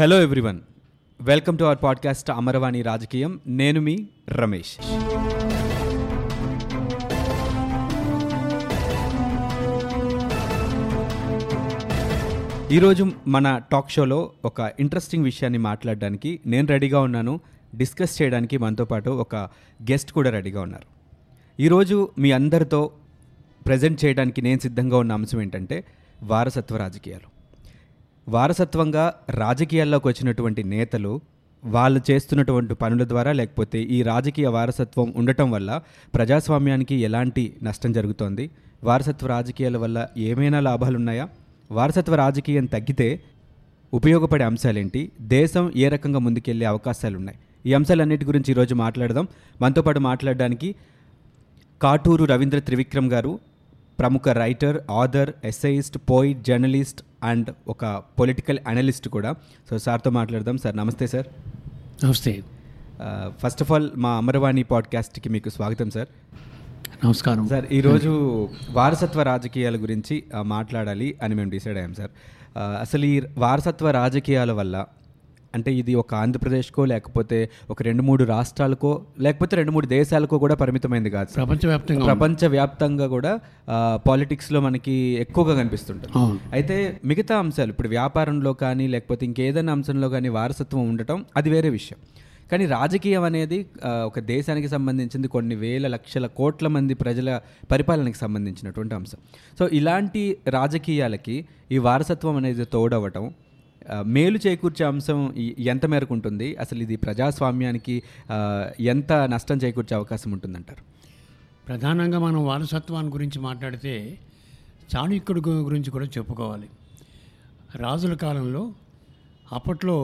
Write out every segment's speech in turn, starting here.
Hello everyone welcome to our podcast Amaravani రాజకీయం నేను మీ రమేష్ ఈరోజు మన టాక్ షోలో ఒక ఇంట్రెస్టింగ్ విషయాన్ని మాట్లాడడానికి నేను రెడీగా ఉన్నాను. డిస్కస్ చేయడానికి మనతో పాటు ఒక గెస్ట్ కూడా రెడీగా ఉన్నారు. ఈరోజు మీ అందరితో ప్రజెంట్ చేయడానికి నేను సిద్ధంగా ఉన్న అంశం ఏంటంటే వారసత్వ రాజకీయాలు. వారసత్వంగా రాజకీయాల్లోకి వచ్చినటువంటి నేతలు వాళ్ళు చేస్తున్నటువంటి పనుల ద్వారా లేకపోతే ఈ రాజకీయ వారసత్వం ఉండటం వల్ల ప్రజాస్వామ్యానికి ఎలాంటి నష్టం జరుగుతోంది? వారసత్వ రాజకీయాల వల్ల ఏమైనా లాభాలు ఉన్నాయా వారసత్వ రాజకీయం తగ్గితే ఉపయోగపడే అంశాలేంటి? దేశం ఏ రకంగా ముందుకెళ్ళే అవకాశాలు ఉన్నాయి ఈ అంశాలన్నిటి గురించి ఈరోజు మాట్లాడదాం. మనతో పాటు మాట్లాడడానికి కాటూరు రవీంద్ర త్రివిక్రమ్ గారు ప్రముఖ writer author essayist poet journalist and ఒక పొలిటికల్ అనలిస్ట్ కూడా. సో సార్తో మాట్లాడదాం. సార్ నమస్తే సార్. నమస్తే. ఫస్ట్ ఆఫ్ ఆల్ మా అమరవాణి పాడ్కాస్ట్కి మీకు స్వాగతం సార్. నమస్కారం. సార్ ఈరోజు వారసత్వ రాజకీయాల గురించి మాట్లాడాలి అని మేము డిసైడ్ అయ్యాం సార్. అసలు ఈ వారసత్వ రాజకీయాల వల్ల అంటే ఇది ఒక ఆంధ్రప్రదేశ్కో లేకపోతే ఒక రెండు మూడు రాష్ట్రాలకో లేకపోతే రెండు మూడు దేశాలకో కూడా పరిమితమైంది కాదు. ప్రపంచవ్యాప్తంగా ప్రపంచవ్యాప్తంగా కూడా పాలిటిక్స్లో మనకి ఎక్కువగా కనిపిస్తుంటుంది. అయితే మిగతా అంశాలు ఇప్పుడు వ్యాపారంలో కానీ లేకపోతే ఇంకేదైనా అంశంలో కానీ వారసత్వం ఉండటం అది వేరే విషయం. కానీ రాజకీయం అనేది ఒక దేశానికి సంబంధించింది కొన్ని వేల లక్షల కోట్ల మంది ప్రజల పరిపాలనకి సంబంధించినటువంటి అంశం. సో ఇలాంటి రాజకీయాలకి ఈ వారసత్వం అనేది తోడవటం మేలు చేకూర్చే అంశం ఎంత మేరకు ఉంటుంది? అసలు ఇది ప్రజాస్వామ్యానికి ఎంత నష్టం చేకూర్చే అవకాశం ఉంటుందంటారు? ప్రధానంగా మనం వారసత్వాన్ని గురించి మాట్లాడితే చాణక్యుడి గురించి కూడా చెప్పుకోవాలి. రాజుల కాలంలో అప్పట్లో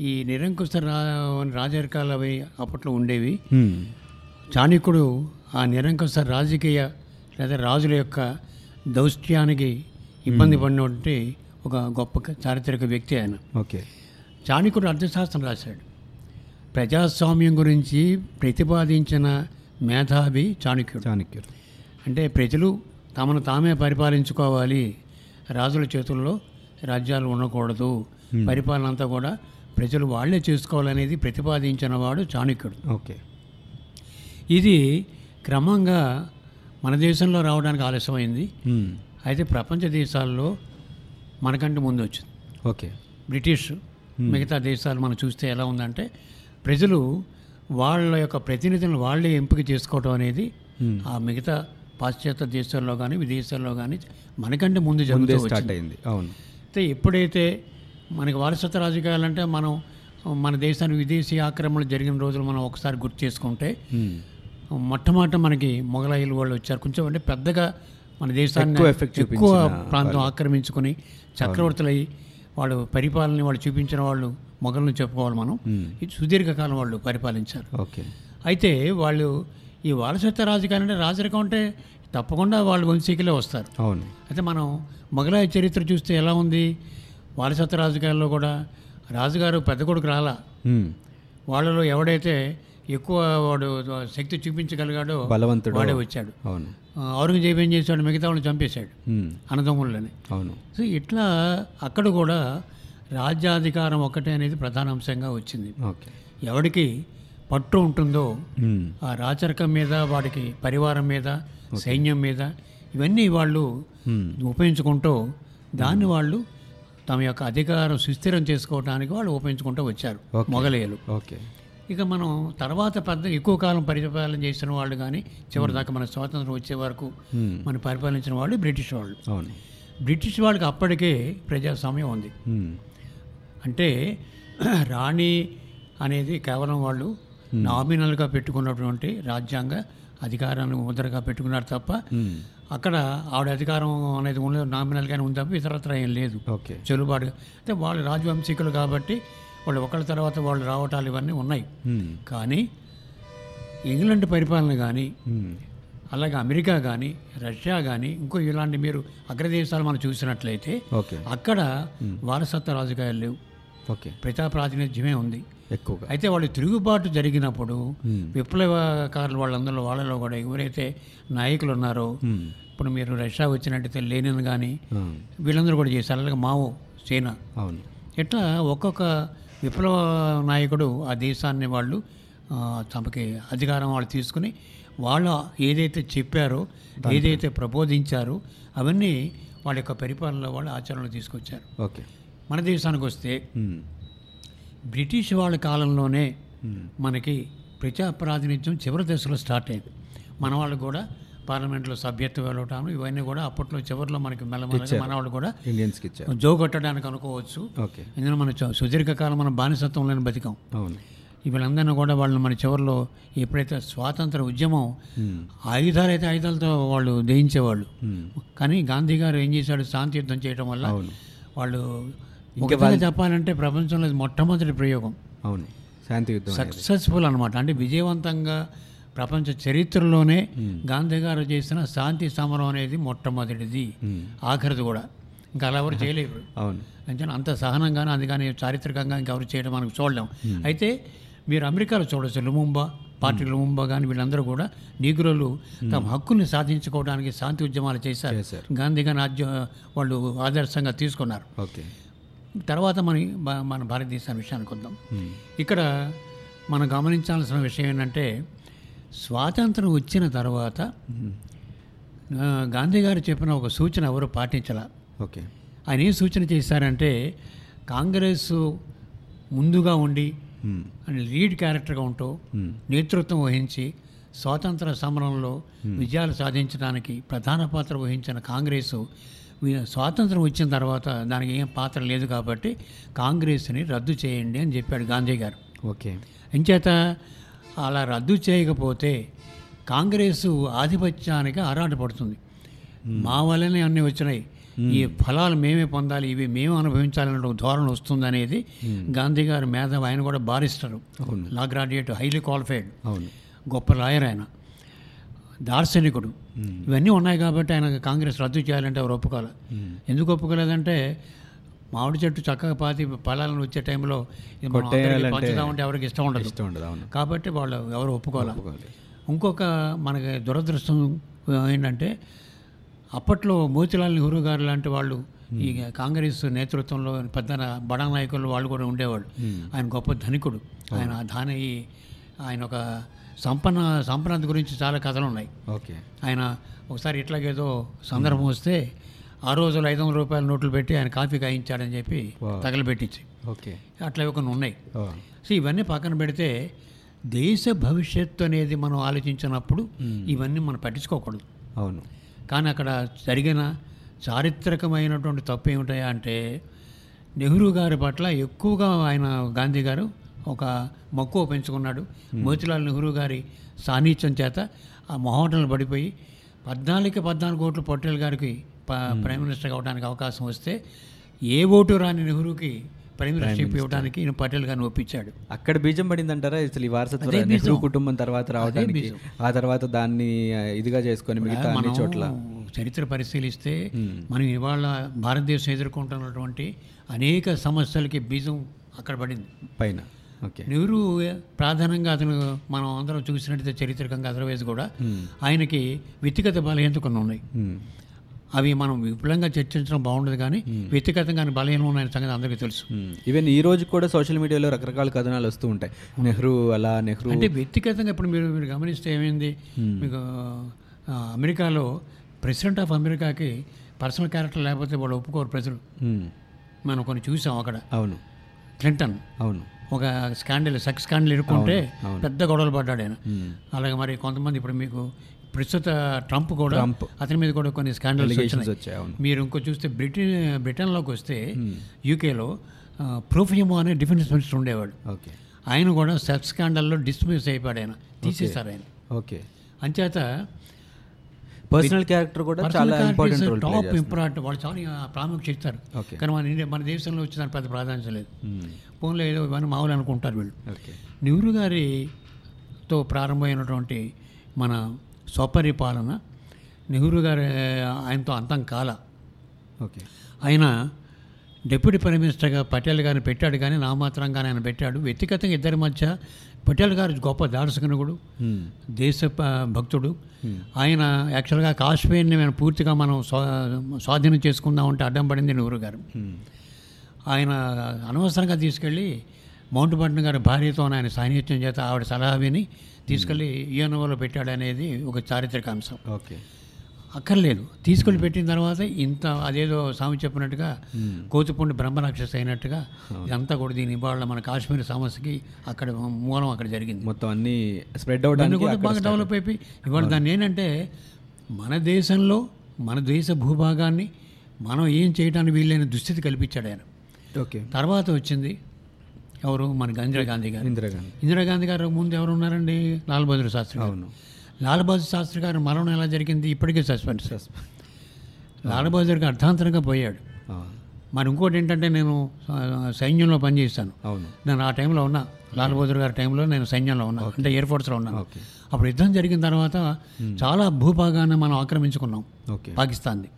ఈ నిరంకుశ రా రాజరికాలు అవి అప్పట్లో ఉండేవి. చాణక్యుడు ఆ నిరంకుశ రాజకీయ లేదా రాజుల యొక్క దౌష్ట్యానికి ఇబ్బంది పడినటువంటి ఒక గొప్ప చారిత్రక వ్యక్తి ఆయన. ఓకే. చాణక్యుడు అర్థశాస్త్రం రాశాడు. ప్రజాస్వామ్యం గురించి ప్రతిపాదించిన మేధావి చాణక్యుడు. చాణక్యులు అంటే ప్రజలు తమను తామే పరిపాలించుకోవాలి. రాజుల చేతుల్లో రాజ్యాలు ఉండకూడదు. పరిపాలన అంతా కూడా ప్రజలు వాళ్ళే చేసుకోవాలనేది ప్రతిపాదించిన వాడు చాణక్యుడు. ఓకే. ఇది క్రమంగా మన దేశంలో రావడానికి ఆలస్యమైంది. అయితే ప్రపంచ దేశాల్లో మనకంటే ముందు వచ్చింది. ఓకే. బ్రిటిష్ మిగతా దేశాలు మనం చూస్తే ఎలా ఉందంటే ప్రజలు వాళ్ళ యొక్క ప్రతినిధులను వాళ్ళే ఎంపిక చేసుకోవడం అనేది Hmm. ఆ మిగతా పాశ్చాత్య దేశాల్లో కానీ విదేశాల్లో కానీ మనకంటే ముందు జరుగుతూ స్టార్ట్ అయింది. అవును. అయితే ఎప్పుడైతే మనకి వారసత్వ రాజకీయాలంటే మనం మన దేశానికి విదేశీ ఆక్రమణలు జరిగిన రోజులు మనం ఒకసారి గుర్తు చేసుకుంటే మ్మ్. మొట్టమొదట మనకి మొఘలాయిలు వాళ్ళు వచ్చారు. కొంచెం అంటే పెద్దగా మన దేశాన్ని ఎక్కువ ప్రాంతం ఆక్రమించుకొని చక్రవర్తులై వాళ్ళు పరిపాలన వాళ్ళు చూపించిన వాళ్ళు మొఘలను చెప్పుకోవాలి మనం. ఇది సుదీర్ఘకాలం వాళ్ళు పరిపాలించారు. ఓకే. అయితే వాళ్ళు ఈ వారసత్వ రాజకీయాలు అంటే రాజరికం అంటే తప్పకుండా వాళ్ళు వంశీకులే వస్తారు. అవును. అయితే మనం మొఘలాయ చరిత్ర చూస్తే ఎలా ఉంది? వారసత్వ రాజకీయాల్లో కూడా రాజుగారు పెద్ద కొడుకు రాలా. వాళ్ళలో ఎవడైతే ఎక్కువ వాడు శక్తి చూపించగలిగాడో బలవంతుడు. వాడే వచ్చాడు. అవును. ఔరంగజేబు ఏం చేశాడు? మిగతా వాళ్ళని చంపేశాడు. మ్మ్. అన్నదమ్ములని అవును. సో ఇట్లా అక్కడ కూడా రాజ్యాధికారం ఒక్కటే అనేది ప్రధాన అంశంగా వచ్చింది. ఓకే. ఎవడికి పట్టు ఉంటుందో. ఆ రాచరికం మీద వాడికి పరివారం మీద సైన్యం మీద ఇవన్నీ వాళ్ళు. ఉపయోగించుకుంటూ దాన్ని వాళ్ళు తమ యొక్క అధికారం సుస్థిరం చేసుకోవడానికి వాళ్ళు ఉపయోగించుకుంటూ వచ్చారు. మొఘలేయులు ఓకే. ఇక మనం తర్వాత పెద్ద ఎక్కువ కాలం పరిపాలన చేసిన వాళ్ళు కానీ చివరి దాకా మన స్వాతంత్రం వచ్చే వరకు. మనం పరిపాలించిన వాళ్ళు బ్రిటిష్ వాళ్ళు. అవును. బ్రిటిష్ వాళ్ళకి అప్పటికే ప్రజాస్వామ్యం ఉంది. అంటే రాణి అనేది కేవలం వాళ్ళు నామినల్గా పెట్టుకున్నటువంటి రాజ్యాంగ అధికారాన్ని ముద్రగా పెట్టుకున్నారు తప్ప. అక్కడ ఆవిడ అధికారం అనేది ఉన్న నామినల్గానే ఉంది తప్ప ఇతరత్ర ఏం లేదు. ఓకే. చెల్లుబాటు అంటే వాళ్ళు రాజవంశీకులు కాబట్టి వాళ్ళు ఒకళ్ళ తర్వాత వాళ్ళు రావటాలు ఇవన్నీ ఉన్నాయి. కానీ ఇంగ్లాండ్ పరిపాలన కానీ. అలాగే అమెరికా కానీ రష్యా కానీ ఇంకో ఇలాంటి మీరు అగ్రదేశాలు మనం చూసినట్లయితే అక్కడ వారసత్వ రాజకీయాలు లేవు. ఓకే. ప్రజా ప్రాతినిధ్యమే ఉంది. ఎక్కువగా. అయితే వాళ్ళు తిరుగుబాటు జరిగినప్పుడు. విప్లవకారులు వాళ్ళందరూ వాళ్ళలో కూడా ఎవరైతే నాయకులు ఉన్నారో. ఇప్పుడు మీరు రష్యా వచ్చినట్టయితే లేనిన్ కానీ వీళ్ళందరూ కూడా చేశారు. అలాగే మావో చైనా అవును. ఇట్లా ఒక్కొక్క విప్లవ నాయకుడు ఆ దేశాన్ని వాళ్ళు తమకి అధికారం వాళ్ళు తీసుకుని వాళ్ళు ఏదైతే చెప్పారో ఏదైతే ప్రబోధించారో అవన్నీ వాళ్ళ యొక్క పరిపాలనలో వాళ్ళు ఆచరణలో తీసుకొచ్చారు ఓకే మన దేశానికి వస్తే. బ్రిటిష్ వాళ్ళ కాలంలోనే. మనకి ప్రజా ప్రాతినిధ్యం చివరి దశలో స్టార్ట్ అయింది మన వాళ్ళు కూడా పార్లమెంట్లో సభ్యత్వం వెళ్ళటం ఇవన్నీ కూడా అప్పట్లో చివరిలో మనకి మెల్లమెల్లగా మన వాళ్ళు కూడా ఇండియన్స్కి ఇచ్చారు. జో కొట్టడానికి అనుకోవచ్చు. ఎందుకంటే మన సుదీర్ఘకాలం మన బానిసత్వంలోనే బతికాం. వీళ్ళందరినీ కూడా వాళ్ళు మన చివరిలో ఎప్పుడైతే స్వాతంత్ర ఉద్యమం. ఆయుధాలు అయితే ఆయుధాలతో వాళ్ళు దయించేవాళ్ళు. కానీ గాంధీ గారు ఏం చేశాడు? శాంతి యుద్ధం చేయడం వల్ల వాళ్ళు చెప్పాలంటే ప్రపంచంలో మొట్టమొదటి ప్రయోగం. అవును. శాంతి యుద్ధం అనేది. సక్సెస్ఫుల్ అనమాట అంటే విజయవంతంగా ప్రపంచ చరిత్రలోనే గాంధీ గారు చేసిన శాంతి సమరం అనేది మొట్టమొదటిది. ఆఖరిది కూడా. ఇంకా అలా ఎవరు చేయలేరు. అవును. అంటే అంత సహనంగానే అది కానీ చారిత్రకంగా ఇంకెవరు చేయడం మనకు చూడలేం. అయితే మీరు అమెరికాలో చూడొచ్చు లుముంబా పార్టీ లుముంబా కానీ వీళ్ళందరూ కూడా నీగ్రోలు తమ హక్కుల్ని సాధించుకోవడానికి శాంతి ఉద్యమాలు చేశారు. గాంధీ ఆద్య వాళ్ళు ఆదర్శంగా తీసుకున్నారు. ఓకే. తర్వాత మన మన భారతదేశం విషయానికి వద్దాం. ఇక్కడ మనం గమనించాల్సిన విషయం ఏంటంటే స్వాతంత్రం వచ్చిన తర్వాత గాంధీ గారు చెప్పిన ఒక సూచన ఎవరు పాటించాల? ఓకే. ఆయన ఏం సూచన చేశారంటే కాంగ్రెస్ ముందుగా ఉండి లీడ్ క్యారెక్టర్గా ఉంటూ. నేతృత్వం వహించి స్వాతంత్ర సమరంలో విజయాలు సాధించడానికి ప్రధాన పాత్ర వహించిన కాంగ్రెస్ స్వాతంత్రం వచ్చిన తర్వాత దానికి ఏం పాత్ర లేదు కాబట్టి కాంగ్రెస్ని రద్దు చేయండి అని చెప్పాడు గాంధీ గారు. ఓకే. ఇంచేత అలా రద్దు చేయకపోతే కాంగ్రెస్ ఆధిపత్యానికి ఆరాటపడుతుంది మా వల్లనే అన్నీ వచ్చినాయి. ఈ ఫలాలు మేమే పొందాలి ఇవి మేము అనుభవించాలనే ఒక ధోరణి వస్తుంది అనేది గాంధీ గారు మేధావి ఆయన కూడా బారిస్తారు అవును. లా గ్రాడ్యుయేట్ హైలీ క్వాలిఫైడ్ అవును. గొప్ప లాయర్ ఆయన. దార్శనికుడు. ఇవన్నీ ఉన్నాయి కాబట్టి ఆయన కాంగ్రెస్ రద్దు చేయాలంటే ఎవరు ఒప్పుకోవాలి. ఎందుకు ఒప్పుకోలేదంటే మామిడి చెట్టు చక్కగా పాతి ఫలాలను వచ్చే టైంలో పంచుదామంటే ఎవరికి ఇష్టం ఉండదు. ఇష్టం ఉండదు అవును. కాబట్టి వాళ్ళు ఎవరు ఒప్పుకోవాలి. ఇంకొక మనకి దురదృష్టం ఏంటంటే అప్పట్లో మోతిలాల్ నెహ్రూ గారు లాంటి వాళ్ళు ఈ కాంగ్రెస్ నేతృత్వంలో పెద్ద బడా నాయకులు వాళ్ళు కూడా ఉండేవాళ్ళు. మ్మ్. ఆయన గొప్ప ధనికుడు. ఆయన ధాని ఆయన ఒక సంపన్న సంపన్నత గురించి చాలా కథలు ఉన్నాయి. ఓకే. ఆయన ఒకసారి ఇట్లాగేదో సందర్భం వస్తే ఆ రోజులు ఐదు వందల రూపాయల నోట్లు పెట్టి ఆయన కాఫీ కాయించాడని చెప్పి. తగలబెట్టించి. ఓకే. అట్లా కొన్ని ఉన్నాయి. సో ఇవన్నీ పక్కన పెడితే దేశ భవిష్యత్తు అనేది మనం ఆలోచించినప్పుడు ఇవన్నీ మనం పట్టించుకోకూడదు. అవును. కానీ అక్కడ జరిగిన చారిత్రకమైనటువంటి తప్పు ఏమిటాయా అంటే నెహ్రూ గారి పట్ల ఎక్కువగా ఆయన గాంధీ గారు ఒక మక్కువ పెంచుకున్నాడు. మోతిలాల్ నెహ్రూ గారి సాన్నిధ్యం చేత ఆ మొహోటలు పడిపోయి పద్నాలుగుకి పద్నాలుగు కోట్ల పటేల్ గారికి ప్రైమ్ మినిస్టర్ అవడానికి అవకాశం వస్తే ఏ ఓటు రాని నెహ్రూకి ప్రైమ్ మినిస్టర్షిప్ ఇవ్వడానికి ఈయన పటేల్ గారిని ఒప్పించాడు. అక్కడ బీజం పడింది అంటారా అసలు ఈ వారసత్వ నెహ్రూ. కుటుంబం తర్వాత రావడానికి ఆ తర్వాత దాన్ని ఇదిగా చేసుకొని మిగతా అన్ని చోట్ల. చరిత్ర పరిశీలిస్తే మ్మ్. మనం ఇవాళ భారతదేశం ఎదుర్కొంటున్నటువంటి అనేక సమస్యలకి బీజం అక్కడ పడింది. పైన. ఓకే. నెహ్రూ ప్రధానంగా అతను మనం అందరం చూసినట్టయితే చరిత్రకంగా అదర్వైజ్ కూడా మ్మ్. ఆయనకి వ్యక్తిగత బలహీనత కొన్ని ఉన్నాయి. అవి మనం విపులంగా చర్చించడం బాగుండదు కానీ వ్యక్తిగతంగా ఆయన బలహీనం ఉన్నాయని సంగతి అందరికీ తెలుసు. ఈవెన్ ఈ రోజు కూడా సోషల్ మీడియాలో రకరకాల కథనాలు వస్తూ ఉంటాయి. నెహ్రూ అలా నెహ్రూ అంటే వ్యక్తిగతంగా ఇప్పుడు మీరు మీరు గమనిస్తే ఏమైంది? మీకు అమెరికాలో ప్రెసిడెంట్ ఆఫ్ అమెరికాకి పర్సనల్ క్యారెక్టర్ లేకపోతే వాళ్ళు ఒప్పుకోరు ప్రజలు. మనం కొన్ని చూసాం అక్కడ. అవును. క్లింటన్ అవును. ఒక స్కాండల్ సెక్స్ స్కాండల్ ఇరుక్కుంటే. పెద్ద గొడవలు పడ్డాడు ఆయన. అలాగే మరి కొంతమంది ఇప్పుడు మీకు ప్రస్తుత ట్రంప్ కూడా. అతని మీద కూడా కొన్ని స్కాండల్స్ వచ్చాయి మీరు ఇంకో చూస్తే బ్రిటన్ బ్రిటన్లోకి వస్తే యూకేలో ప్రూఫియమో అనే డిఫెన్స్ మినిస్టర్ ఉండేవాడు. ఓకే. ఆయన కూడా సెక్స్ స్కాండల్లో డిస్మిస్ అయిపోయాడు ఆయన తీసేశారు ఆయన. ఓకే. అంచేత పర్సనల్ క్యారెక్టర్ కూడా చాలా ఇంపార్టెంట్ టాప్ ఇంపార్టెంట్ వాళ్ళు చాలా ప్రాముఖ్యత ఇస్తారు కానీ మన ఇండియా మన దేశంలో వచ్చి పెద్ద ప్రాధాన్యత లేదు. ఫోన్లో ఏదో ఇవన్నీ మామూలు అనుకుంటారు వీళ్ళు. నెహ్రూ గారితో ప్రారంభమైనటువంటి మన స్వపరిపాలన. నెహ్రూ గారి ఆయనతో అంతం కాల. ఓకే. ఆయన డిప్యూటీ ప్రైమ్ మినిస్టర్గా పటేల్ గారిని పెట్టాడు కానీ నామాత్రంగానే ఆయన పెట్టాడు. వ్యక్తిగతంగా ఇద్దరి మధ్య పటేల్ గారు గొప్ప దార్శనికుడు మ్మ్. దేశ భక్తుడు. ఆయన యాక్చువల్గా కాశ్మీర్ని మేము పూర్తిగా మనం స్వా స్వాధీనం చేసుకుందామంటే అడ్డం పడింది నెహ్రూ గారు. ఆయన అనవసరంగా తీసుకెళ్ళి మౌంట్ బటన్ గారి భార్యతో ఆయన సాన్నిధ్యం చేత ఆవిడ సలహా విని తీసుకెళ్ళి ఈఎన్ఓలో పెట్టాడు అనేది ఒక చారిత్రక అంశం. ఓకే. అక్కర్లేదు. తీసుకెళ్ళి పెట్టిన తర్వాత ఇంత అదేదో స్వామి చెప్పినట్టుగా కోతిపూండి బ్రహ్మరాక్షస్ అయినట్టుగా ఇదంతా కూడా దీని ఇవాళ మన కాశ్మీర్ సమస్యకి అక్కడ మూలం అక్కడ జరిగింది. మొత్తం అన్ని స్ప్రెడ్ దాన్ని అవడానికి కూడా బాగా డెవలప్ అయిపోయి ఇవాళ దాన్ని ఏంటంటే మన దేశంలో మన దేశ భూభాగాన్ని మనం ఏం చేయడానికి వీలైన దుస్థితి కల్పించాడు ఆయన. ఓకే. తర్వాత వచ్చింది ఎవరు? మన ఇందిరాగాంధీ గారు. ఇందిరాగాంధీ ఇందిరాగాంధీ గారు ముందు ఎవరు ఉన్నారండి లాల్ బహదూర్ శాస్త్రి గారు. అవును. లాల్ బహదూర్ శాస్త్రి గారు మరణం ఎలా జరిగింది? ఇప్పటికే సస్పెన్స్. లాల్ బహదూర్ గారు అర్థాంతరంగా పోయాడు. మరి ఇంకోటి ఏంటంటే నేను సైన్యంలో పనిచేస్తాను. అవును. నేను ఆ టైంలో ఉన్నా. లాల్ బహదూర్ గారి టైంలో నేను సైన్యంలో ఉన్నా. అంటే ఎయిర్ ఫోర్స్లో ఉన్నాను. ఓకే. అప్పుడు యుద్ధం జరిగిన తర్వాత చాలా భూభాగాన్ని మనం ఆక్రమించుకున్నాం ఓకే. పాకిస్తాన్ది.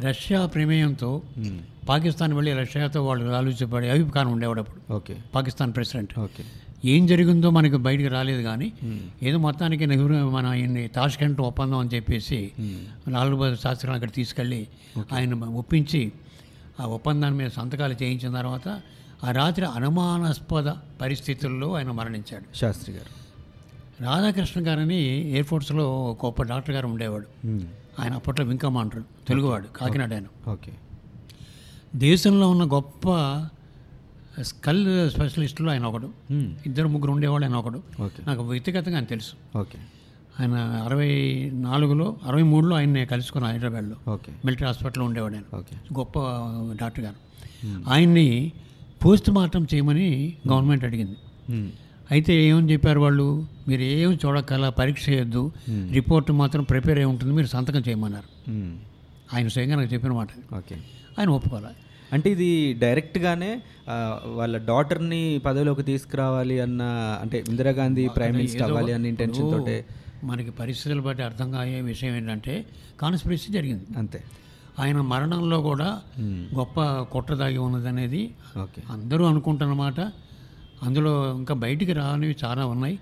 రష్యా ప్రమేయంతో. పాకిస్తాన్ వెళ్ళి రష్యాతో వాళ్ళు ఆలోచించబడి అయూబ్ ఖాన్ ఉండేవాడు అప్పుడు ఓకే. పాకిస్తాన్ ప్రెసిడెంట్. ఓకే. ఏం జరిగిందో మనకి బయటికి రాలేదు కానీ ఏదో మొత్తానికి నెహ్రూ మన ఆయన్ని తాష్కెంట్ ఒప్పందం అని చెప్పేసి లాల్ బహదూర్ శాస్త్రి అక్కడ తీసుకెళ్ళి ఆయన ఒప్పించి ఆ ఒప్పందాన్ని మీద సంతకాలు చేయించిన తర్వాత ఆ రాత్రి అనుమానాస్పద పరిస్థితుల్లో ఆయన మరణించాడు. శాస్త్రి గారు. రాధాకృష్ణ గారని ఎయిర్ ఫోర్స్లో గొప్ప డాక్టర్ గారు ఉండేవాడు. ఆయన అప్పట్లో వింగ్ కమాండర్ తెలుగువాడు కాకినాడ ఆయన. ఓకే. దేశంలో ఉన్న గొప్ప స్కల్ స్పెషలిస్టులు ఆయన ఒకడు. ఇద్దరు ముగ్గురు ఉండేవాడు ఆయన ఒకడు. నాకు వ్యక్తిగతంగా ఆయన తెలుసు. ఓకే. ఆయన అరవై నాలుగులో అరవై మూడులో ఆయన నేను కలుసుకున్నాను హైదరాబాద్లో. ఓకే. మిలిటరీ హాస్పిటల్లో ఉండేవాడు ఆయన. ఓకే. గొప్ప డాక్టర్ గారు. ఆయన్ని పోస్ట్ మార్టం చేయమని గవర్నమెంట్ అడిగింది. అయితే ఏమని చెప్పారు వాళ్ళు? మీరు ఏం చూడక్కల పరీక్ష చేయొద్దు. రిపోర్ట్ మాత్రం ప్రిపేర్ అయి ఉంటుంది. మీరు సంతకం చేయమన్నారు. ఆయన స్వయంగా నాకు చెప్పిన మాట ఓకే. ఆయన ఒప్పుకోవాలి అంటే ఇది డైరెక్ట్గానే వాళ్ళ డాటర్ని పదవిలోకి తీసుకురావాలి అన్న అంటే ఇందిరాగాంధీ ప్రైమ్ మినిస్టర్ అవ్వాలి అన్న ఇంటెన్షన్ తోటే. మనకి పరిస్థితులు బట్టి అర్థం అయ్యే విషయం ఏంటంటే కాన్స్పిరసీ జరిగింది. అంతే. ఆయన మరణంలో కూడా గొప్ప కుట్ర దాగి ఉన్నదనేది ఓకే. అందరూ అనుకుంటున్నమాట అందులో ఇంకా బయటికి రానివి చాలా ఉన్నాయి.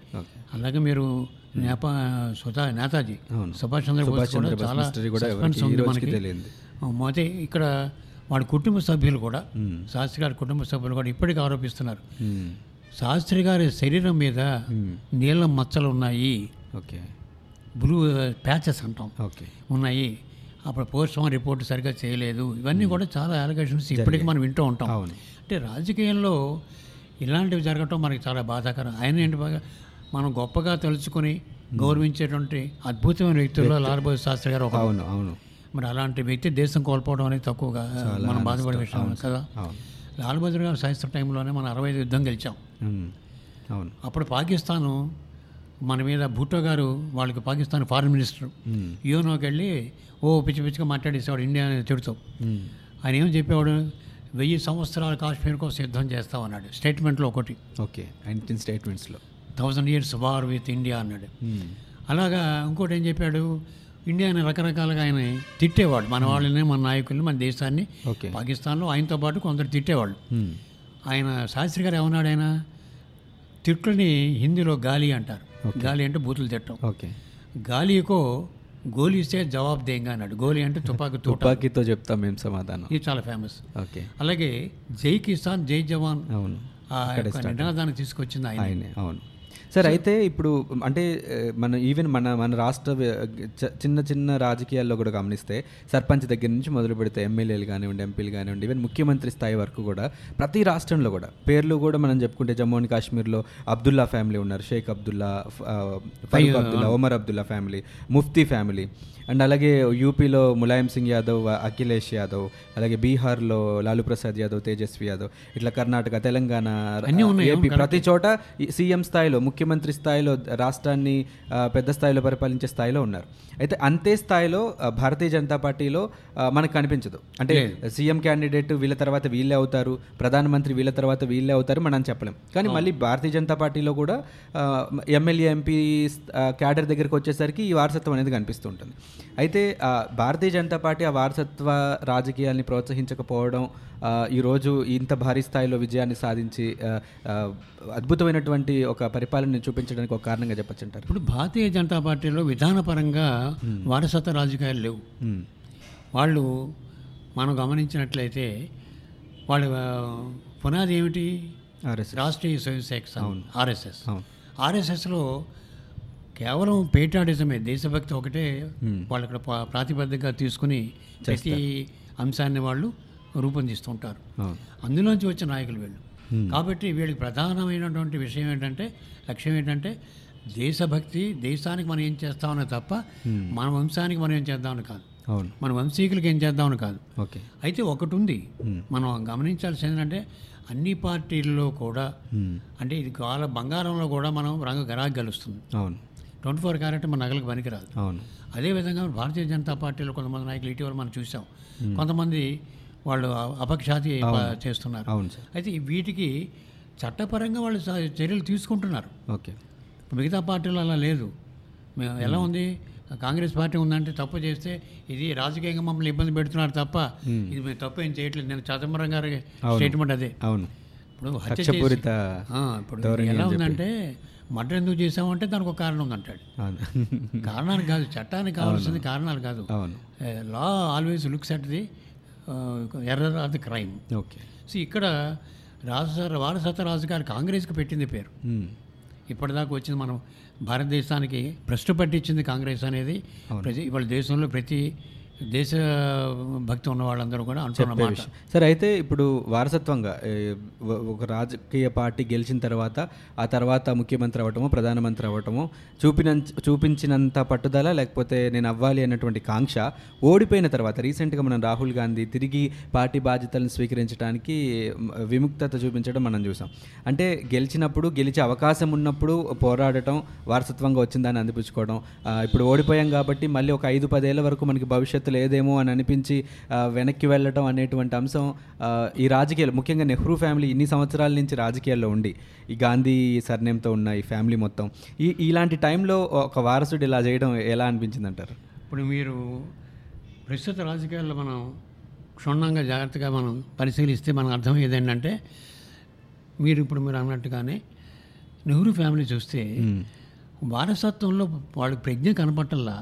అలాగే మీరు నేపా సుధా నేతాజీ. సుభాష్ చంద్రబోస్ కూడా చాలా మొదటి ఇక్కడ వాడి కుటుంబ సభ్యులు కూడా శాస్త్రి గారి కుటుంబ సభ్యులు కూడా ఇప్పటికీ ఆరోపిస్తున్నారు. శాస్త్రి గారి శరీరం మీద నీళ్ళ మచ్చలు ఉన్నాయి. ఓకే. బ్లూ ప్యాచెస్ అంటాం. ఓకే. ఉన్నాయి. అప్పుడు పోస్ట్ మార్టం రిపోర్ట్ సరిగ్గా చేయలేదు. ఇవన్నీ కూడా చాలా అలిగేషన్స్ ఇప్పటికీ మనం వింటూ ఉంటాం. అంటే రాజకీయంలో ఇలాంటివి జరగటం మనకి చాలా బాధాకరం. ఆయన ఏంటి బాగా మనం గొప్పగా తలుచుకొని గౌరవించేటువంటి అద్భుతమైన వ్యక్తుల్లో లాల్ బహదూర్ శాస్త్రి గారు ఒక అవును అవును. మరి అలాంటి వ్యక్తి దేశం కోల్పోవడం అనేది తక్కువగా మనం బాధపడే విషయం కదా. అవును. లాల్ బహదూర్ గారు శాస్త్ర టైంలోనే మనం అరవై ఐదు యుద్ధం గెలిచాం. అవును. అప్పుడు పాకిస్తాను మన మీద భూటో గారు వాళ్ళకి పాకిస్తాన్ ఫారిన్ మినిస్టర్. యూనోకి వెళ్ళి ఓ పిచ్చి పిచ్చిగా మాట్లాడేసేవాడు ఇండియా చెడుతో. ఆయన ఏం చెప్పేవాడు? వెయ్యి సంవత్సరాలు కాశ్మీర్ కోసం యుద్ధం చేస్తామన్నాడు స్టేట్మెంట్లో ఒకటి. Okay. Nineteen స్టేట్మెంట్స్లో. Thousand years war with India అన్నాడు. మ్మ్. అలాగా ఇంకోటి ఏం చెప్పాడు? ఇండియాని రకరకాలుగా ఆయన తిట్టేవాడు. మన వాళ్ళని మన నాయకుల్ని మన దేశాన్ని. పాకిస్తాన్లో ఆయనతో పాటు కొందరు తిట్టేవాళ్ళు. మ్మ్. ఆయన శాస్త్రి గారు ఏమన్నాడు ఆయన? తిట్లని హిందీలో గాలి అంటారు. గాలి అంటే బూతులు తిట్టం ఓకే. గాలికో గోలీ ఇస్తే జవాబు దేంగా అన్నాడు. గోలీ అంటే తుపాకి తుపాకీతో చెప్తాం మేము సమాధానం? ఇది చాలా ఫేమస్ ఓకే. అలాగే జై కిసాన్ జై జవాన్ నినాదాన్ని తీసుకొచ్చింది ఆయనే అవును. సార్ అయితే ఇప్పుడు అంటే మన ఈవెన్ మన మన రాష్ట్ర చిన్న చిన్న రాజకీయాల్లో కూడా గమనిస్తే సర్పంచ్ దగ్గర నుంచి మొదలు పెడితే ఎమ్మెల్యేలు కానివ్వండి ఎంపీలు కానివ్వండి ఈవెన్ ముఖ్యమంత్రి స్థాయి వరకు కూడా ప్రతి రాష్ట్రంలో కూడా పేర్లు కూడా మనం చెప్పుకుంటే జమ్మూ అండ్ కాశ్మీర్లో అబ్దుల్లా ఫ్యామిలీ ఉన్నారు. Sheikh Abdullah Farooq Abdullah Omar Abdullah family Mufti family. And అలాగే యూపీలో ములాయం సింగ్ యాదవ్ అఖిలేష్ యాదవ్ అలాగే బీహార్లో లాలూ ప్రసాద్ యాదవ్ తేజస్వి యాదవ్ ఇట్లా కర్ణాటక తెలంగాణ ఏపీ ప్రతి చోట సీఎం స్థాయిలో ముఖ్యమంత్రి స్థాయిలో రాష్ట్రాన్ని పెద్ద స్థాయిలో పరిపాలించే స్థాయిలో ఉన్నారు. అయితే అంతే స్థాయిలో భారతీయ జనతా పార్టీలో మనకు కనిపించదు. అంటే సీఎం క్యాండిడేట్ వీళ్ళ తర్వాత వీళ్ళే అవుతారు ప్రధానమంత్రి వీళ్ళ తర్వాత వీళ్ళే అవుతారు మనం చెప్పలేం. కానీ మళ్ళీ భారతీయ జనతా పార్టీలో కూడా ఎమ్మెల్యే ఎంపీ క్యాడర్ దగ్గరికి వచ్చేసరికి ఈ వారసత్వం అనేది కనిపిస్తుంటుంది అయితే భారతీయ జనతా పార్టీ ఆ వారసత్వ రాజకీయాల్ని ప్రోత్సహించకపోవడం ఈరోజు ఇంత భారీ స్థాయిలో విజయాన్ని సాధించి అద్భుతమైనటువంటి ఒక పరిపాలన చూపించడానికి ఒక కారణంగా చెప్పచ్చు అంటారు ఇప్పుడు భారతీయ జనతా పార్టీలో విధానపరంగా వారసత్వ రాజకీయాలు లేవు. వాళ్ళు మనం గమనించినట్లయితే వాళ్ళ పునాది ఏమిటి? ఆర్ఎస్ఎస్. రాష్ట్రీయ స్వయంసేవక సంఘం ఆర్ఎస్ఎస్. ఆర్ఎస్ఎస్లో కేవలం పేటాడిజమే దేశభక్తి ఒకటే వాళ్ళు ఇక్కడ పా- ప్రాతిపదికగా తీసుకుని ప్రతి అంశాన్ని వాళ్ళు రూపొందిస్తుంటారు. అందులోంచి వచ్చిన నాయకులు వీళ్ళు. కాబట్టి వీళ్ళకి ప్రధానమైనటువంటి విషయం ఏంటంటే లక్ష్యం ఏంటంటే దేశభక్తి దేశానికి మనం ఏం చేస్తామని తప్ప మన వంశానికి మనం ఏం చేద్దామని కాదు. అవును. మన వంశీకులకి ఏం చేద్దామని కాదు. ఓకే. అయితే ఒకటి ఉంది మనం గమనించాల్సింది ఏంటంటే అన్ని పార్టీల్లో కూడా. అంటే ఇది కాల బంగారంలో కూడా మనం రంగు గరాగ్ గెలుస్తుంది. అవును. ట్వంటీ ఫోర్ క్యారెట్ మన నగలకు పనికిరాదు. అవును. అదేవిధంగా భారతీయ జనతా పార్టీలో కొంతమంది నాయకులు ఇటీవల మనం చూసాం. కొంతమంది వాళ్ళు అపఖ్యాతి చేస్తున్నారు. అవును సార్. అయితే వీటికి చట్టపరంగా వాళ్ళు చర్యలు తీసుకుంటున్నారు. ఓకే. మిగతా పార్టీలు అలా లేదు. ఎలా ఉంది? కాంగ్రెస్ పార్టీ ఉందంటే తప్పు చేస్తే ఇది రాజకీయంగా మమ్మల్ని ఇబ్బంది పెడుతున్నారు తప్ప ఇది మేము తప్పు ఏం చేయట్లేదు. నేను చిదంబరం గారి స్టేట్మెంట్ అదే. అవును. ఇప్పుడు హత్య చేసి కక్షపూరిత ఆ, ఇప్పుడు ఎలా ఉందంటే మర్డర్ ఎందుకు చేసామంటే దానికి ఒక కారణం ఉందంటాడు కారణానికి కాదు చట్టానికి కావాల్సింది కారణాలు కాదు. Law always looks at the error of the crime okay. So ఇక్కడ రాజ వారసత్వ రాజు గారు కాంగ్రెస్కి పెట్టింది పేరు. ఇప్పటిదాకా వచ్చింది మనం భారతదేశానికి భ్రష్టు పట్టించింది కాంగ్రెస్ అనేది ప్రతి ఇవాళ దేశంలో ప్రతి దేశ భక్తి ఉన్న వాళ్ళందరూ కూడా అంటున్న. సరే అయితే ఇప్పుడు వారసత్వంగా ఒక రాజకీయ పార్టీ గెలిచిన తర్వాత ఆ తర్వాత ముఖ్యమంత్రి అవ్వటము ప్రధానమంత్రి అవ్వటము చూపిన చూపించినంత పట్టుదల లేకపోతే నేను అవ్వాలి అన్నటువంటి కాంక్ష ఓడిపోయిన తర్వాత రీసెంట్గా మనం రాహుల్ గాంధీ తిరిగి పార్టీ బాధ్యతలను స్వీకరించడానికి విముక్తత చూపించడం మనం చూసాం అంటే గెలిచినప్పుడు గెలిచే అవకాశం ఉన్నప్పుడు పోరాడటం వారసత్వంగా వచ్చిందని అందిపుచ్చుకోవడం ఇప్పుడు ఓడిపోయాం కాబట్టి మళ్ళీ ఒక ఐదు పదేళ్ళ వరకు మనకి భవిష్యత్తు లేదేమో అని అనిపించి వెనక్కి వెళ్ళటం అనేటువంటి అంశం ఈ రాజకీయాలు ముఖ్యంగా నెహ్రూ ఫ్యామిలీ ఇన్ని సంవత్సరాల నుంచి రాజకీయాల్లో ఉండి ఈ గాంధీ సర్నేమ్తో ఉన్న ఈ ఫ్యామిలీ మొత్తం ఈ ఇలాంటి టైంలో ఒక వారసుడు ఇలా చేయడం ఎలా అనిపించింది అంటారు ఇప్పుడు మీరు ప్రస్తుత రాజకీయాల్లో మనం క్షుణ్ణంగా జాగ్రత్తగా మనం పరిశీలిస్తే మనకు అర్థమయ్యేది ఏంటంటే మీరు ఇప్పుడు మీరు అన్నట్టుగానే నెహ్రూ ఫ్యామిలీ చూస్తే వారసత్వంలో వాళ్ళకి ప్రజ్ఞ కనపట్టల్లా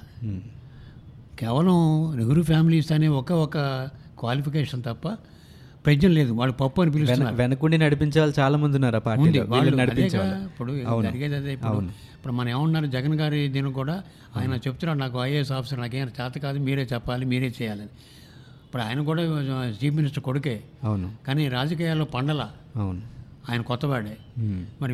కేవలం నెహ్రూ ఫ్యామిలీస్ అనే ఒక ఒక క్వాలిఫికేషన్ తప్ప ప్రజ్ఞ లేదు. వాళ్ళు పప్పు అని పిలుస్తున్నారు. వెనకుండి నడిపించే వాళ్ళు చాలా మంది ఉన్నారు ఉంది. వాళ్ళు ఇప్పుడు జరిగేది అదే. ఇప్పుడు ఇప్పుడు మనం ఏమన్నారు? జగన్ గారి దీని కూడా ఆయన చెప్తున్నాడు నాకు ఐఏఎస్ ఆఫీసర్ నాకేం చేత కాదు మీరే చెప్పాలి మీరే చేయాలని. ఇప్పుడు ఆయన కూడా చీఫ్ మినిస్టర్ కొడుకే. అవును. కానీ రాజకీయాల్లో పండల. అవును. ఆయన కొత్తవాడే. మరి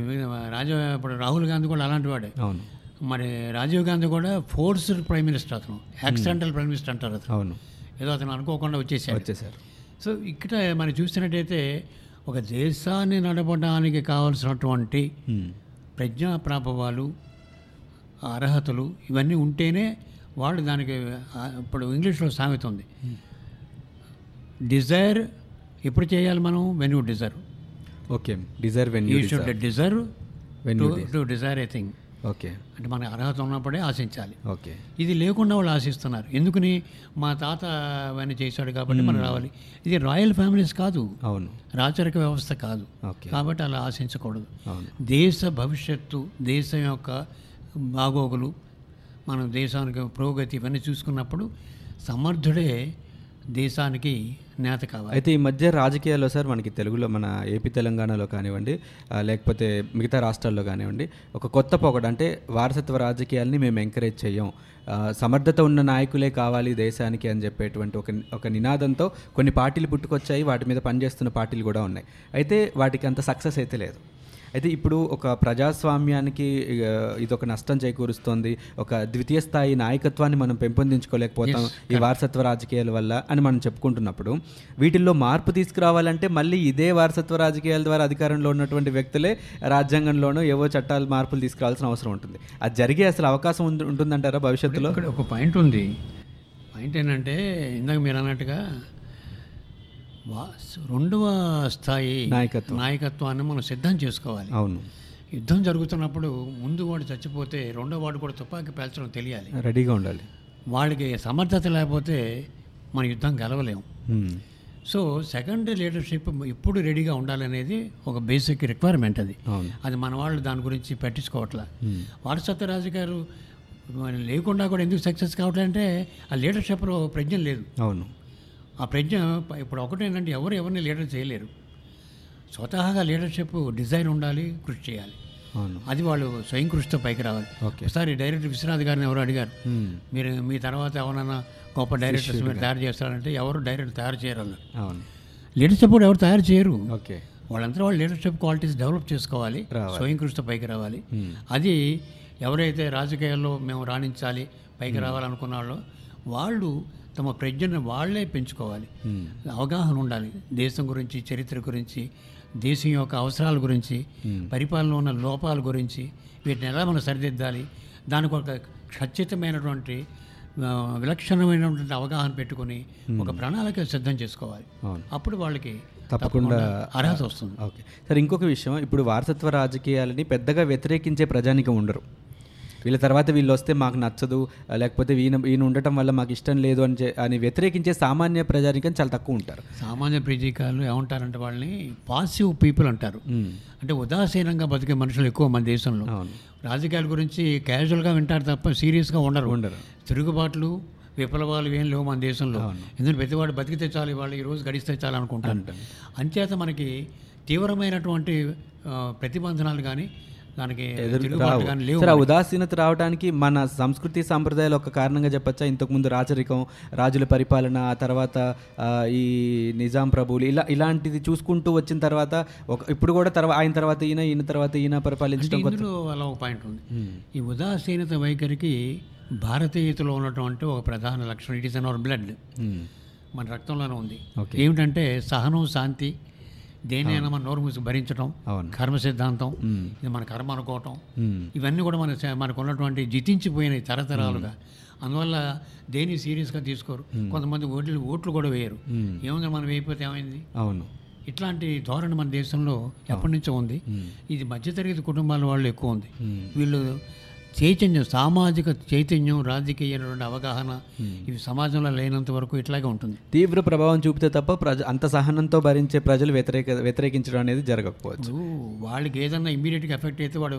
రాజ ఇప్పుడు రాహుల్ గాంధీ కూడా అలాంటి వాడే. అవును. మరి రాజీవ్ గాంధీ కూడా ఫోర్స్డ్ ప్రైమ్ మినిస్టర్ అతను. యాక్సిడెంటల్ ప్రైమ్ మినిస్టర్ అంటారు అతను. అవును. ఏదో అతను అనుకోకుండా వచ్చేసాడు. వచ్చేసారు సో ఇక్కడ మనం చూసినట్టయితే ఒక దేశాన్ని నడపడానికి కావాల్సినటువంటి. ప్రజ్ఞా ప్రాభవాలు అర్హతలు ఇవన్నీ ఉంటేనే వాళ్ళు దానికి ఇప్పుడు ఇంగ్లీష్లో సామెత ఉంది. డిజైర్ ఎప్పుడు చేయాలి మనం? When you deserve okay. Deserve when you to you to desire a thing. Okay. అంటే మనకి అర్హత ఉన్నప్పుడే ఆశించాలి. ఓకే. ఇది లేకుండా వాళ్ళు ఆశిస్తున్నారు. ఎందుకని? మా తాత అవన్నీ చేశాడు కాబట్టి మనం రావాలి. ఇది రాయల్ ఫ్యామిలీస్ కాదు. అవును. రాచరిక వ్యవస్థ కాదు. ఓకే. కాబట్టి అలా ఆశించకూడదు. అవును. దేశ భవిష్యత్తు దేశం యొక్క బాగోగులు మనం దేశానికి పురోగతి ఇవన్నీ చూసుకున్నప్పుడు సమర్థుడే దేశానికి నేత కావాలి. అయితే ఈ మధ్య రాజకీయాల్లో సార్ మనకి తెలుగులో మన ఏపీ తెలంగాణలో కానివ్వండి లేకపోతే మిగతా రాష్ట్రాల్లో కానివ్వండి ఒక కొత్త పొగడ అంటే వారసత్వ రాజకీయాల్ని మేము ఎంకరేజ్ చేయం సమర్థత ఉన్న నాయకులే కావాలి దేశానికి అని చెప్పేటువంటి ఒక ఒక నినాదంతో కొన్ని పార్టీలు పుట్టుకొచ్చాయి వాటి మీద పనిచేస్తున్న పార్టీలు కూడా ఉన్నాయి. అయితే వాటికి అంత సక్సెస్ అయితే లేదు. అయితే ఇప్పుడు ఒక ప్రజాస్వామ్యానికి ఇది ఒక నష్టం చేకూరుస్తోంది. ఒక ద్వితీయ స్థాయి నాయకత్వాన్ని మనం పెంపొందించుకోలేకపోతాం ఈ వారసత్వ రాజకీయాల వల్ల అని మనం చెప్పుకుంటున్నప్పుడు వీటిల్లో మార్పు తీసుకురావాలంటే మళ్ళీ ఇదే వారసత్వ రాజకీయాల ద్వారా అధికారంలో ఉన్నటువంటి వ్యక్తులే రాజ్యాంగంలోనూ ఏవో చట్టాలు మార్పులు తీసుకురావాల్సిన అవసరం ఉంటుంది. అది జరిగే అసలు అవకాశం ఉంటుందంటారా భవిష్యత్తులో? ఇక్కడ ఒక పాయింట్ ఉంది. పాయింట్ ఏంటంటే ఇందాక మీరు అన్నట్టుగా రెండవ స్థాయి నాయకత్వం. నాయకత్వాన్ని మనం సిద్ధం చేసుకోవాలి. అవును. యుద్ధం జరుగుతున్నప్పుడు ముందు వాడు చచ్చిపోతే రెండో వాడు కూడా తుపాకీ పేల్చడం తెలియాలి. రెడీగా ఉండాలి. వాళ్ళకి సమర్థత లేకపోతే మన యుద్ధం గెలవలేము. సో సెకండరీ లీడర్షిప్ ఎప్పుడు రెడీగా ఉండాలనేది ఒక బేసిక్ రిక్వైర్మెంట్ అది. అది మన వాళ్ళు దాని గురించి పట్టించుకోవట్లే. వారసత్వ రాజు గారు లేకుండా కూడా ఎందుకు సక్సెస్ కావట్లంటే ఆ లీడర్షిప్లో ప్రజ్ఞ లేదు. అవును. ఆ ప్రజ్ఞ ఇప్పుడు ఒకటేంటంటే ఎవరు ఎవరిని లీడర్ చేయలేరు. స్వతహాగా లీడర్షిప్ డిజైన్ ఉండాలి కృషి చేయాలి. అవును. అది వాళ్ళు స్వయం కృషితో పైకి రావాలి. ఓకే. ఒకసారి డైరెక్టర్ విశ్వనాథ్ గారిని ఎవరు అడిగారు. మీరు మీ తర్వాత ఎవరైనా గొప్ప డైరెక్టర్స్ మీరు తయారు చేస్తారంటే ఎవరు డైరెక్టర్ తయారు చేయరు అన్నారు. అవును. లీడర్షిప్ కూడా ఎవరు తయారు చేయరు. ఓకే. వాళ్ళంతా వాళ్ళు లీడర్షిప్ క్వాలిటీస్ డెవలప్ చేసుకోవాలి. స్వయం కృషితో పైకి రావాలి. అది ఎవరైతే రాజకీయాల్లో మేము రాణించాలి పైకి రావాలనుకున్న వాళ్ళు వాళ్ళు తమ ప్రజ్ఞను వాళ్ళే పెంచుకోవాలి. మ్మ్. అవగాహన ఉండాలి. దేశం గురించి చరిత్ర గురించి దేశం యొక్క అవసరాల గురించి పరిపాలన ఉన్న లోపాల గురించి వీటిని ఎలా మనం సరిదిద్దాలి? దానికి ఒక ఖచ్చితమైనటువంటి విలక్షణమైనటువంటి అవగాహన పెట్టుకొని ఒక ప్రణాళిక సిద్ధం చేసుకోవాలి. అప్పుడు వాళ్ళకి తప్పకుండా అర్హత వస్తుంది. ఓకే. సరే ఇంకొక విషయం. ఇప్పుడు వారసత్వ రాజకీయాలని పెద్దగా వ్యతిరేకించే ప్రజానికం ఉండరు. వీళ్ళ తర్వాత వీళ్ళు వస్తే మాకు నచ్చదు లేకపోతే ఈయన ఈయన ఉండటం వల్ల మాకు ఇష్టం లేదు అని అని వ్యతిరేకించే సామాన్య ప్రజానికం చాలా తక్కువ ఉంటారు. సామాన్య ప్రజీకారులు ఏమంటారంటే వాళ్ళని పాసివ్ పీపుల్ అంటారు. అంటే ఉదాసీనంగా బతికే మనుషులు ఎక్కువ మన దేశంలో. రాజకీయాల గురించి క్యాజువల్గా వింటారు తప్ప సీరియస్గా ఉండరు. ఉండరు. తిరుగుబాట్లు విప్లవాలు ఏం లేవు మన దేశంలో. ఎందుకంటే ప్రతివాడు బతికితే చాలు వాళ్ళు ఈ రోజు గడిస్తే చాలు అనుకుంటారు. అంచేత మనకి తీవ్రమైనటువంటి ప్రతిబంధనాలు కానీ దానికి సరే ఉదాసీనత రావడానికి మన సంస్కృతి సాంప్రదాయాలు ఒక కారణంగా చెప్పచ్చా ఇంతకుముందు రాజరికం రాజుల పరిపాలన ఆ తర్వాత ఈ నిజాం ప్రభువులు ఇలా ఇలాంటిది చూసుకుంటూ వచ్చిన తర్వాత ఒక ఇప్పుడు కూడా తర్వాత ఆయన తర్వాత ఈయన ఈయన తర్వాత ఈయన పరిపాలించడం అలా ఒక పాయింట్ ఉంది. ఈ ఉదాసీనత వైఖరికి భారతీయతలో ఉన్నటువంటి ఒక ప్రధాన లక్షణం it is in our blood. మన రక్తంలోనే ఉంది. ఏమిటంటే సహనం శాంతి దేనైనా మన నోరు మూసి భరించడం కర్మ సిద్ధాంతం. ఇది మన కర్మ అనుకోవటం. ఇవన్నీ కూడా మన మనకు ఉన్నటువంటి జితించిపోయినాయి తరతరాలుగా. అందువల్ల దేని సీరియస్గా తీసుకోరు. కొంతమంది ఓట్లు ఓట్లు కూడా వేయరు. ఏముంది మనం వేయకపోతే ఏమైంది? అవును. ఇట్లాంటి ధోరణి మన దేశంలో ఎప్పటి నుంచో ఉంది. ఇది మధ్యతరగతి కుటుంబాల వాళ్ళు ఎక్కువ ఉంది. వీళ్ళు చైతన్యం సామాజిక చైతన్యం రాజకీయమైనటువంటి అవగాహన ఇవి సమాజంలో లేనంత వరకు ఇట్లాగే ఉంటుంది. తీవ్ర ప్రభావం చూపితే తప్ప ప్రజ అంత సహనంతో భరించే ప్రజలు వ్యతిరేక వ్యతిరేకించడం అనేది జరగకపోవచ్చు. వాళ్ళకి ఏదన్నా ఇమీడియట్గా ఎఫెక్ట్ అయితే వాడు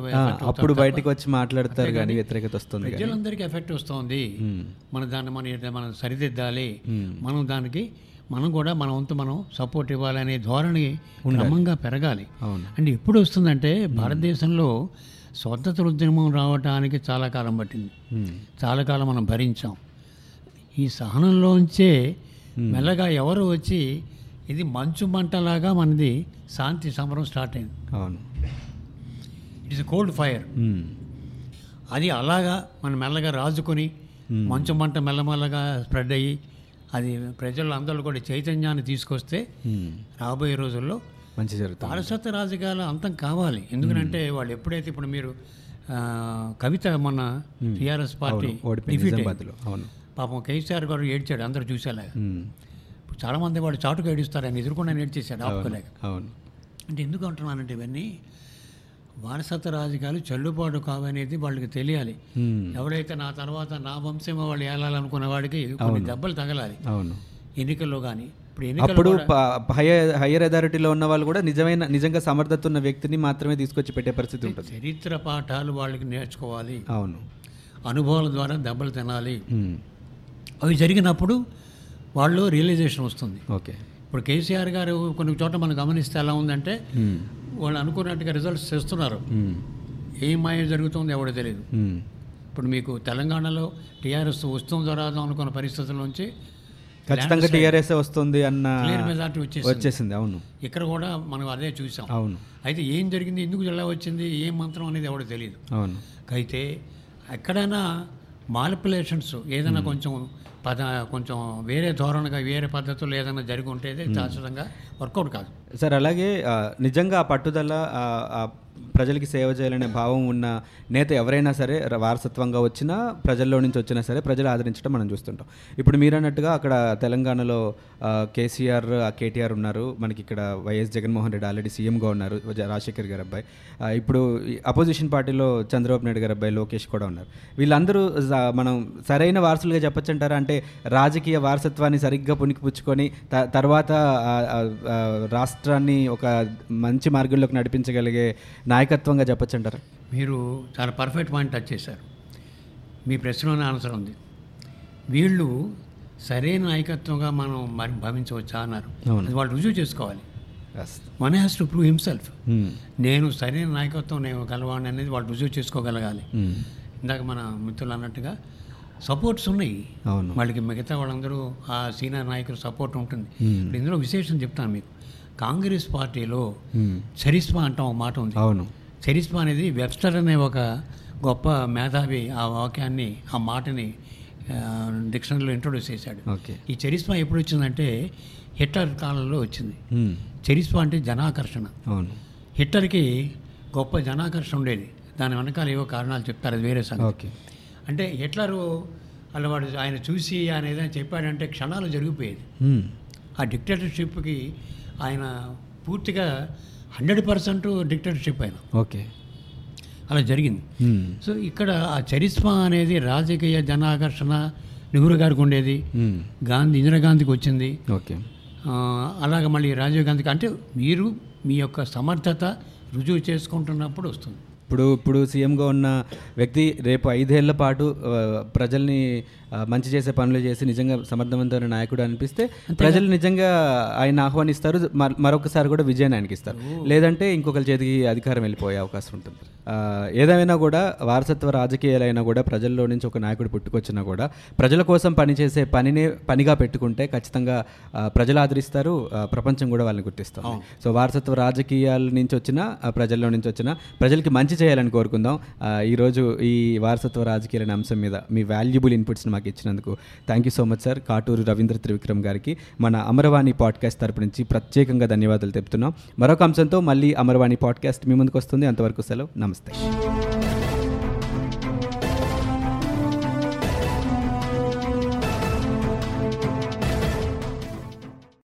అప్పుడు బయటకు వచ్చి మాట్లాడతారు కానీ వ్యతిరేకత వస్తుంది ప్రజలందరికీ ఎఫెక్ట్ వస్తుంది. మ్మ్. మన దాన్ని మనం మనం సరిదిద్దాలి. మ్మ్. మనం దానికి మనం కూడా మన వంతు మనం సపోర్ట్ ఇవ్వాలనే ధోరణి క్రమంగా పెరగాలి. అవును. అంటే ఎప్పుడు వస్తుందంటే భారతదేశంలో స్వతంత్ర ఉద్యమం రావడానికి చాలా కాలం పట్టింది. చాలా కాలం మనం భరించాం. ఈ సహనంలోంచే మెల్లగా ఎవరు వచ్చి ఇది మంచు మంటలాగా మనది శాంతి సమరం స్టార్ట్ అయింది. అవును. It is cold fire. అది అలాగా మనం మెల్లగా రాజుకొని మంచు మంట మెల్లమెల్లగా స్ప్రెడ్ అయ్యి అది ప్రజలు అందరూ కూడా చైతన్యాన్ని తీసుకొస్తే. రాబోయే రోజుల్లో మంచి జరుగుతుంది. వారసత్వ రాజకీయాలు అంతం కావాలి. ఎందుకంటే వాళ్ళు ఎప్పుడైతే ఇప్పుడు మీరు కవిత మన టీఆర్ఎస్ పార్టీ అవును. పాపం కేసీఆర్ గారు ఏడ్చాడు అందరూ చూసేలాగా. చాలామంది వాడు చాటుకు ఏడుస్తారు ఆయన ఎదుర్కొండా ఏడ్చేశాడు ఆపుకోలేక. అవును. అంటే ఎందుకు అంటున్నానంటే ఇవన్నీ వారసత్వ రాజకీయాలు చెల్లుబాటు కావనేది వాళ్ళకి తెలియాలి. ఎవరైతే నా తర్వాత నా వంశం వాళ్ళు ఏలాలనుకున్న వాడికి కొన్ని దెబ్బలు తగలాలి. అవును. ఎన్నికల్లో కానీ అప్పుడు హైయర్ హైయర్ అథారిటీలో ఉన్న వాళ్ళు కూడా నిజమైన నిజంగా సమర్థత ఉన్న వ్యక్తిని మాత్రమే తీసుకొచ్చి పెట్టే పరిస్థితి ఉంటుంది చరిత్ర పాఠాలు వాళ్ళకి నేర్చుకోవాలి అవును అనుభవాల ద్వారా దెబ్బలు తినాలి. అవి జరిగినప్పుడు వాళ్ళు రియలైజేషన్ వస్తుంది ఓకే ఇప్పుడు కేసీఆర్ గారు కొన్ని చోట్ల మనం గమనిస్తే ఎలా ఉందంటే. వాళ్ళు అనుకున్నట్టుగా రిజల్ట్స్ చేస్తున్నారు. ఏం మాయ జరుగుతుందో ఎవడో తెలియదు. ఇప్పుడు మీకు తెలంగాణలో టీఆర్ఎస్ వస్తుందో రాదో అనుకున్న పరిస్థితుల నుంచి ఖచ్చితంగా టీఆర్ఎస్ వస్తుంది అన్న మెజార్టీ వచ్చేసి వచ్చేసింది అవును. ఇక్కడ కూడా మనం అదే చూసాం. అవును. అయితే ఏం జరిగింది ఎందుకు ఎలా వచ్చింది ఏం మంత్రం అనేది ఎవడో తెలియదు. అవును. అయితే ఎక్కడైనా మాలిపులేషన్స్ ఏదైనా కొంచెం పద కొంచెం వేరే ధోరణిగా వేరే పద్ధతులు ఏదైనా జరిగి ఉంటే శాశ్వతంగా వర్కౌట్ కాదు. సార్ అలాగే నిజంగా ఆ పట్టుదల ప్రజలకి సేవ చేయాలనే భావం ఉన్న నేత ఎవరైనా సరే వారసత్వంగా వచ్చినా ప్రజల్లో నుంచి వచ్చినా సరే ప్రజలు ఆదరించడం మనం చూస్తుంటాం. ఇప్పుడు మీరు అన్నట్టుగా అక్కడ తెలంగాణలో కేసీఆర్ కేటీఆర్ ఉన్నారు. మనకి ఇక్కడ వైఎస్ జగన్మోహన్ రెడ్డి ఆల్రెడీ సీఎంగా ఉన్నారు రాజశేఖర్ గారి అబ్బాయి. ఇప్పుడు అపోజిషన్ పార్టీలో చంద్రబాబు నాయుడు గారి అబ్బాయి లోకేష్ కూడా ఉన్నారు. వీళ్ళందరూ మనం సరైన వారసులుగా చెప్పచ్చంటారా? అంటే రాజకీయ వారసత్వాన్ని సరిగ్గా పుణికిపుచ్చుకొని త- తర్వాత రాష్ట్రాన్ని ఒక మంచి మార్గంలోకి నడిపించగలిగే నాయకత్వంగా చెప్పొచ్చు అంటారా మీరు చాలా పర్ఫెక్ట్ పాయింట్ టచ్ చేశారు. మీ ప్రశ్నలోనే ఆన్సర్ ఉంది. వీళ్ళు సరైన నాయకత్వంగా మనం మరి భావించవచ్చా అన్నారు. వాళ్ళు రుజువు చేసుకోవాలి. One has to prove himself నేను సరైన నాయకత్వం నేను గలవాడిని అనేది వాళ్ళు రుజువు చేసుకోగలగాలి. ఇందాక మన మిత్రులు అన్నట్టుగా సపోర్ట్స్ ఉన్నాయి. అవును. వాళ్ళకి మిగతా వాళ్ళందరూ ఆ సీనియర్ నాయకుల సపోర్ట్ ఉంటుంది. Hmm. ఇందులో విశేషం చెప్తాను మీకు. కాంగ్రెస్ పార్టీలో. చరిస్మా అంటాం ఒక మాట ఉంది. అవును. చరిస్మా అనేది వెబ్స్టర్ అనే ఒక గొప్ప మేధావి ఆ వాక్యాన్ని ఆ మాటని డిక్షనరీలో ఇంట్రొడ్యూస్ చేశాడు. ఓకే. ఈ చరిస్మా ఎప్పుడు వచ్చిందంటే హిట్లర్ కాలంలో వచ్చింది. చరిస్మా అంటే జనాకర్షణ. అవును. హిట్లర్కి గొప్ప జనాకర్షణ ఉండేది. దాని వెనకాల ఏవో కారణాలు చెప్తారు అది వేరే సంగతి. ఓకే. అంటే హిట్లరు అలా వాడు ఆయన చూసి ఆయన ఏదైనా చెప్పాడంటే క్షణాలు జరిగిపోయేది. ఆ డిక్టేటర్షిప్కి ఆయన పూర్తిగా హండ్రెడ్ పర్సెంట్ డిక్టేటర్షిప్ ఆయన. ఓకే. అలా జరిగింది. సో ఇక్కడ ఆ చరిస్మా అనేది రాజకీయ జనాకర్షణ నెహ్రూ గారికి ఉండేది. గాంధీ ఇందిరాగాంధీకి వచ్చింది. ఓకే. అలాగ మళ్ళీ రాజీవ్ గాంధీకి అంటే మీరు మీ యొక్క సమర్థత రుజువు చేసుకుంటున్నప్పుడు వస్తుంది. ఇప్పుడు ఇప్పుడు సీఎంగా ఉన్న వ్యక్తి రేపు ఐదేళ్ళ పాటు ప్రజల్ని మంచి చేసే పనులు చేసి నిజంగా సమర్థవంతమైన నాయకుడు అనిపిస్తే ప్రజలు నిజంగా ఆయన ఆహ్వానిస్తారు. మర- మరొకసారి కూడా విజయాన్ని ఆయనకి ఇస్తారు లేదంటే ఇంకొకరి చేతికి అధికారం వెళ్ళిపోయే అవకాశం ఉంటుంది. ఆ, ఏదేమైనా కూడా వారసత్వ రాజకీయాలైనా కూడా ప్రజల్లో నుంచి ఒక నాయకుడు పుట్టుకొచ్చినా కూడా ప్రజల కోసం పనిచేసే పనినే పనిగా పెట్టుకుంటే ఖచ్చితంగా ప్రజలు ఆదరిస్తారు ప్రపంచం కూడా వాళ్ళని గుర్తిస్తాం సో వారసత్వ రాజకీయాల నుంచి వచ్చిన ప్రజల్లో నుంచి వచ్చిన ప్రజలకి మంచి చేయాలని కోరుకుందాం. ఈరోజు ఈ వారసత్వ రాజకీయాల అంశం మీద మీ వాల్యుబుల్ ఇన్పుట్స్ని మాకు ఇచ్చినందుకు thank you so much sir. Katuru Ravindra Trivikram గారికి మన అమరవాణి పాడ్కాస్ట్ తరపు నుంచి ప్రత్యేకంగా ధన్యవాదాలు చెప్తున్నాం మరొక అంశంతో మళ్ళీ అమరవాణి పాడ్కాస్ట్ మీ ముందుకు వస్తుంది. అంతవరకు సెలవు. నమస్తే. festas.